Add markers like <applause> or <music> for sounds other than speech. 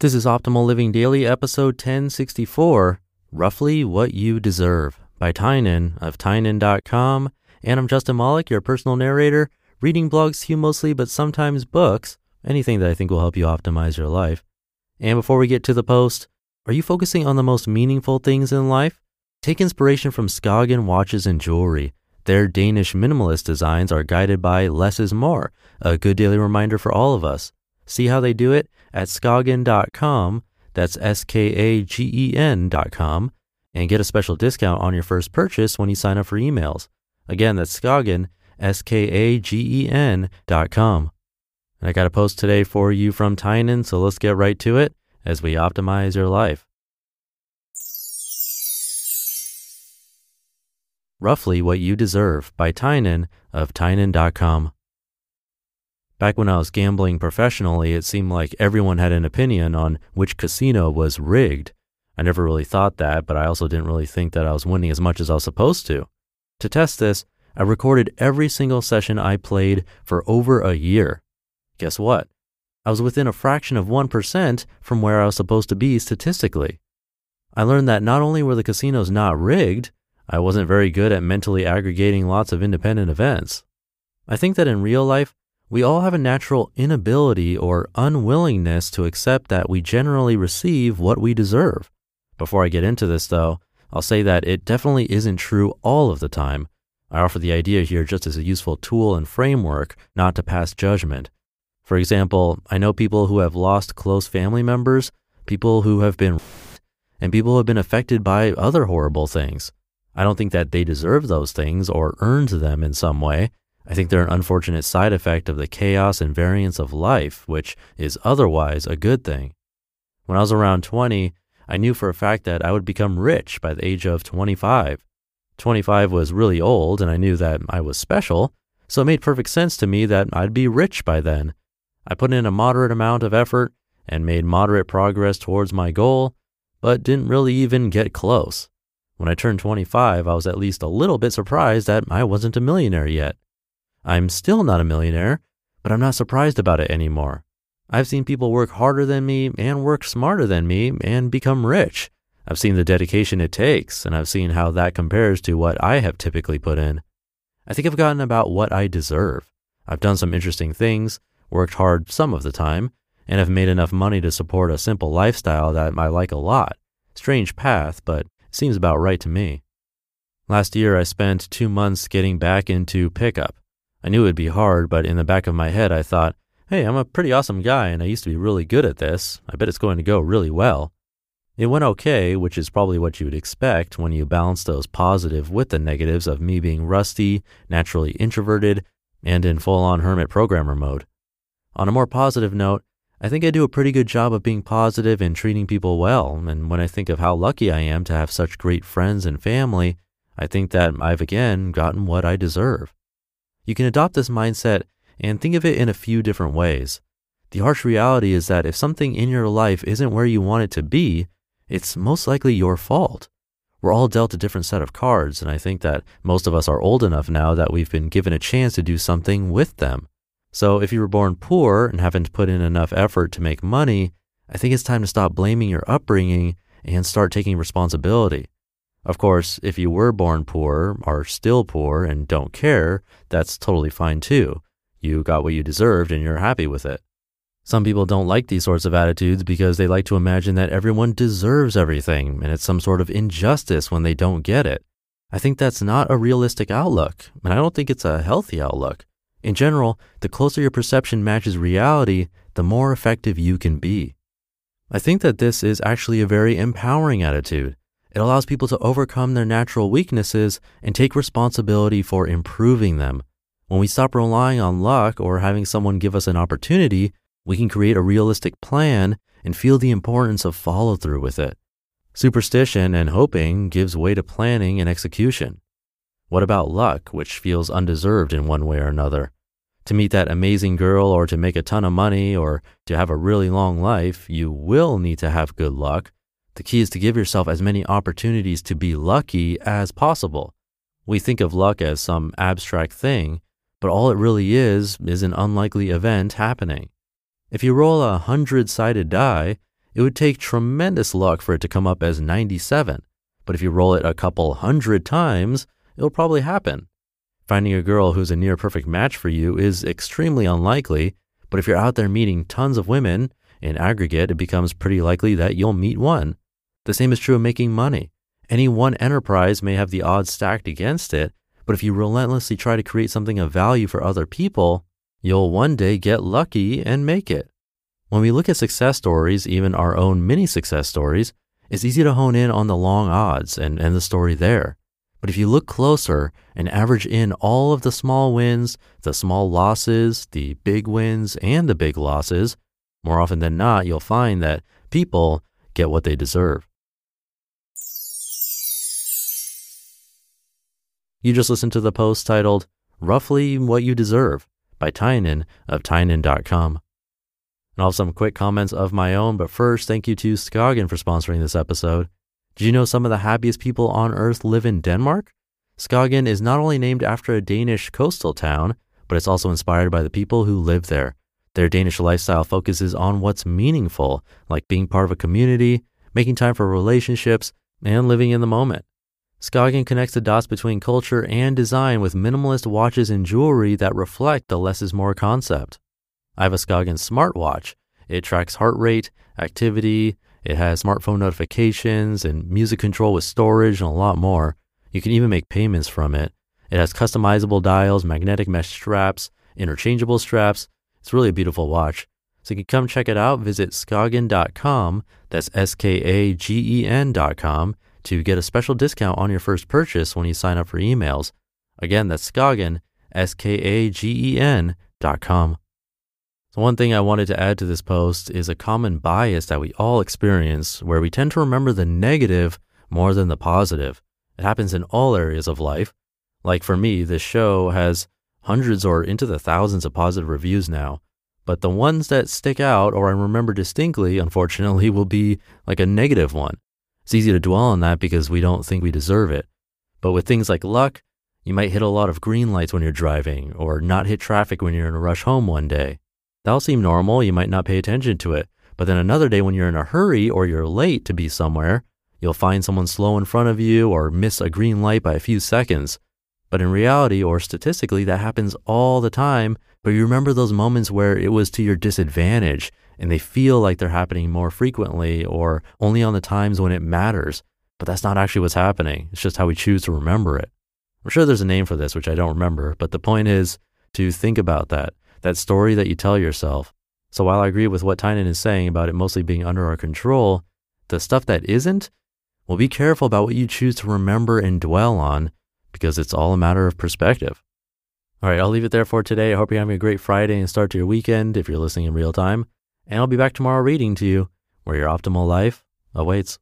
This is Optimal Living Daily, episode 1064 Roughly What You Deserve by Tynan of Tynan.com. And I'm Justin Malik, your personal narrator, reading blogs to you mostly, but sometimes books, anything that I think will help you optimize your life. And before we get to the post, are you focusing on the most meaningful things in life? Take inspiration from Skagen watches and jewelry. Their Danish minimalist designs are guided by less is more, a good daily reminder for all of us. See how they do it at skagen.com. That's S K A G E N.com and get a special discount on your first purchase when you sign up for emails. Again, that's Skagen, S K A G E N.com. And I got a post today for you from Tynan, so let's get right to it as we optimize your life. Roughly What You Deserve by Tynan of Tynan.com. Back when I was gambling professionally, it seemed like everyone had an opinion on which casino was rigged. I never really thought that, but I also didn't really think that I was winning as much as I was supposed to. To test this, I recorded every single session I played for over a year. Guess what? I was within a fraction of 1% from where I was supposed to be statistically. I learned that not only were the casinos not rigged, I wasn't very good at mentally aggregating lots of independent events. I think that in real life, we all have a natural inability or unwillingness to accept that we generally receive what we deserve. Before I get into this, though, I'll say that it definitely isn't true all of the time. I offer the idea here just as a useful tool and framework, not to pass judgment. For example, I know people who have lost close family members, people who have been, and people who have been affected by other horrible things. I don't think that they deserve those things or earned them in some way. I think they're an unfortunate side effect of the chaos and variance of life, which is otherwise a good thing. When I was around 20, I knew for a fact that I would become rich by the age of 25. 25 was really old, and I knew that I was special, so it made perfect sense to me that I'd be rich by then. I put in a moderate amount of effort and made moderate progress towards my goal, but didn't really even get close. When I turned 25, I was at least a little bit surprised that I wasn't a millionaire yet. I'm still not a millionaire, but I'm not surprised about it anymore. I've seen people work harder than me and work smarter than me and become rich. I've seen the dedication it takes, and I've seen how that compares to what I have typically put in. I think I've gotten about what I deserve. I've done some interesting things, worked hard some of the time, and have made enough money to support a simple lifestyle that I like a lot. Strange path, but seems about right to me. Last year, I spent two months getting back into pickup. I knew it would be hard, but in the back of my head, I thought, hey, I'm a pretty awesome guy and I used to be really good at this. I bet it's going to go really well. It went okay, which is probably what you would expect when you balance those positive with the negatives of me being rusty, naturally introverted, and in full on hermit programmer mode. On a more positive note, I think I do a pretty good job of being positive and treating people well. And when I think of how lucky I am to have such great friends and family, I think that I've again gotten what I deserve. You can adopt this mindset and think of it in a few different ways. The harsh reality is that if something in your life isn't where you want it to be, it's most likely your fault. We're all dealt a different set of cards, and I think that most of us are old enough now that we've been given a chance to do something with them. So if you were born poor and haven't put in enough effort to make money, I think it's time to stop blaming your upbringing and start taking responsibility. Of course, if you were born poor, are still poor, and don't care, that's totally fine too. You got what you deserved and you're happy with it. Some people don't like these sorts of attitudes because they like to imagine that everyone deserves everything and it's some sort of injustice when they don't get it. I think that's not a realistic outlook, and I don't think it's a healthy outlook. In general, the closer your perception matches reality, the more effective you can be. I think that this is actually a very empowering attitude. It allows people to overcome their natural weaknesses and take responsibility for improving them. When we stop relying on luck or having someone give us an opportunity, we can create a realistic plan and feel the importance of follow through with it. Superstition and hoping gives way to planning and execution. What about luck, which feels undeserved in one way or another? To meet that amazing girl or to make a ton of money or to have a really long life, you will need to have good luck, the key is to give yourself as many opportunities to be lucky as possible. We think of luck as some abstract thing, but all it really is is an unlikely event happening. If you roll a hundred sided die, it would take tremendous luck for it to come up as 97. But if you roll it a couple hundred times, it'll probably happen. Finding a girl who's a near perfect match for you is extremely unlikely, but if you're out there meeting tons of women, in aggregate, it becomes pretty likely that you'll meet one. The same is true of making money. Any one enterprise may have the odds stacked against it, but if you relentlessly try to create something of value for other people, you'll one day get lucky and make it. When we look at success stories, even our own mini success stories, it's easy to hone in on the long odds and end the story there. But if you look closer and average in all of the small wins, the small losses, the big wins, and the big losses, more often than not, you'll find that people get what they deserve. You just listened to the post titled Roughly What You Deserve by Tynan of Tynan.com. And I'll have some quick comments of my own, but first, thank you to Skagen for sponsoring this episode. Did you know some of the happiest people on earth live in Denmark? Skagen is not only named after a Danish coastal town, but it's also inspired by the people who live there. Their Danish lifestyle focuses on what's meaningful, like being part of a community, making time for relationships, and living in the moment. Skagen connects the dots between culture and design with minimalist watches and jewelry that reflect the less is more concept. I have a Skagen smartwatch. It tracks heart rate, activity, it has smartphone notifications and music control with storage and a lot more. You can even make payments from it. It has customizable dials, magnetic mesh straps, interchangeable straps. It's really a beautiful watch. So you can come check it out. Visit skagen.com. That's S K A G E N.com to get a special discount on your first purchase when you sign up for emails. Again, that's Skagen, S K A G E N dot com. So, one thing I wanted to add to this post is a common bias that we all experience where we tend to remember the negative more than the positive. It happens in all areas of life. Like for me, this show has hundreds or into the thousands of positive reviews now. But the ones that stick out or I remember distinctly, unfortunately, <laughs> will be like a negative one. It's easy to dwell on that because we don't think we deserve it. But with things like luck, you might hit a lot of green lights when you're driving or not hit traffic when you're in a rush home one day. That'll seem normal. You might not pay attention to it. But then another day when you're in a hurry or you're late to be somewhere, you'll find someone slow in front of you or miss a green light by a few seconds. But in reality or statistically, that happens all the time. But you remember those moments where it was to your disadvantage and they feel like they're happening more frequently or only on the times when it matters. But that's not actually what's happening. It's just how we choose to remember it. I'm sure there's a name for this, which I don't remember, but the point is to think about that, that story that you tell yourself. So while I agree with what Tynan is saying about it mostly being under our control, the stuff that isn't, well, be careful about what you choose to remember and dwell on because it's all a matter of perspective. All right, I'll leave it there for today. I hope you're having a great Friday and start to your weekend if you're listening in real time. And I'll be back tomorrow reading to you where your optimal life awaits.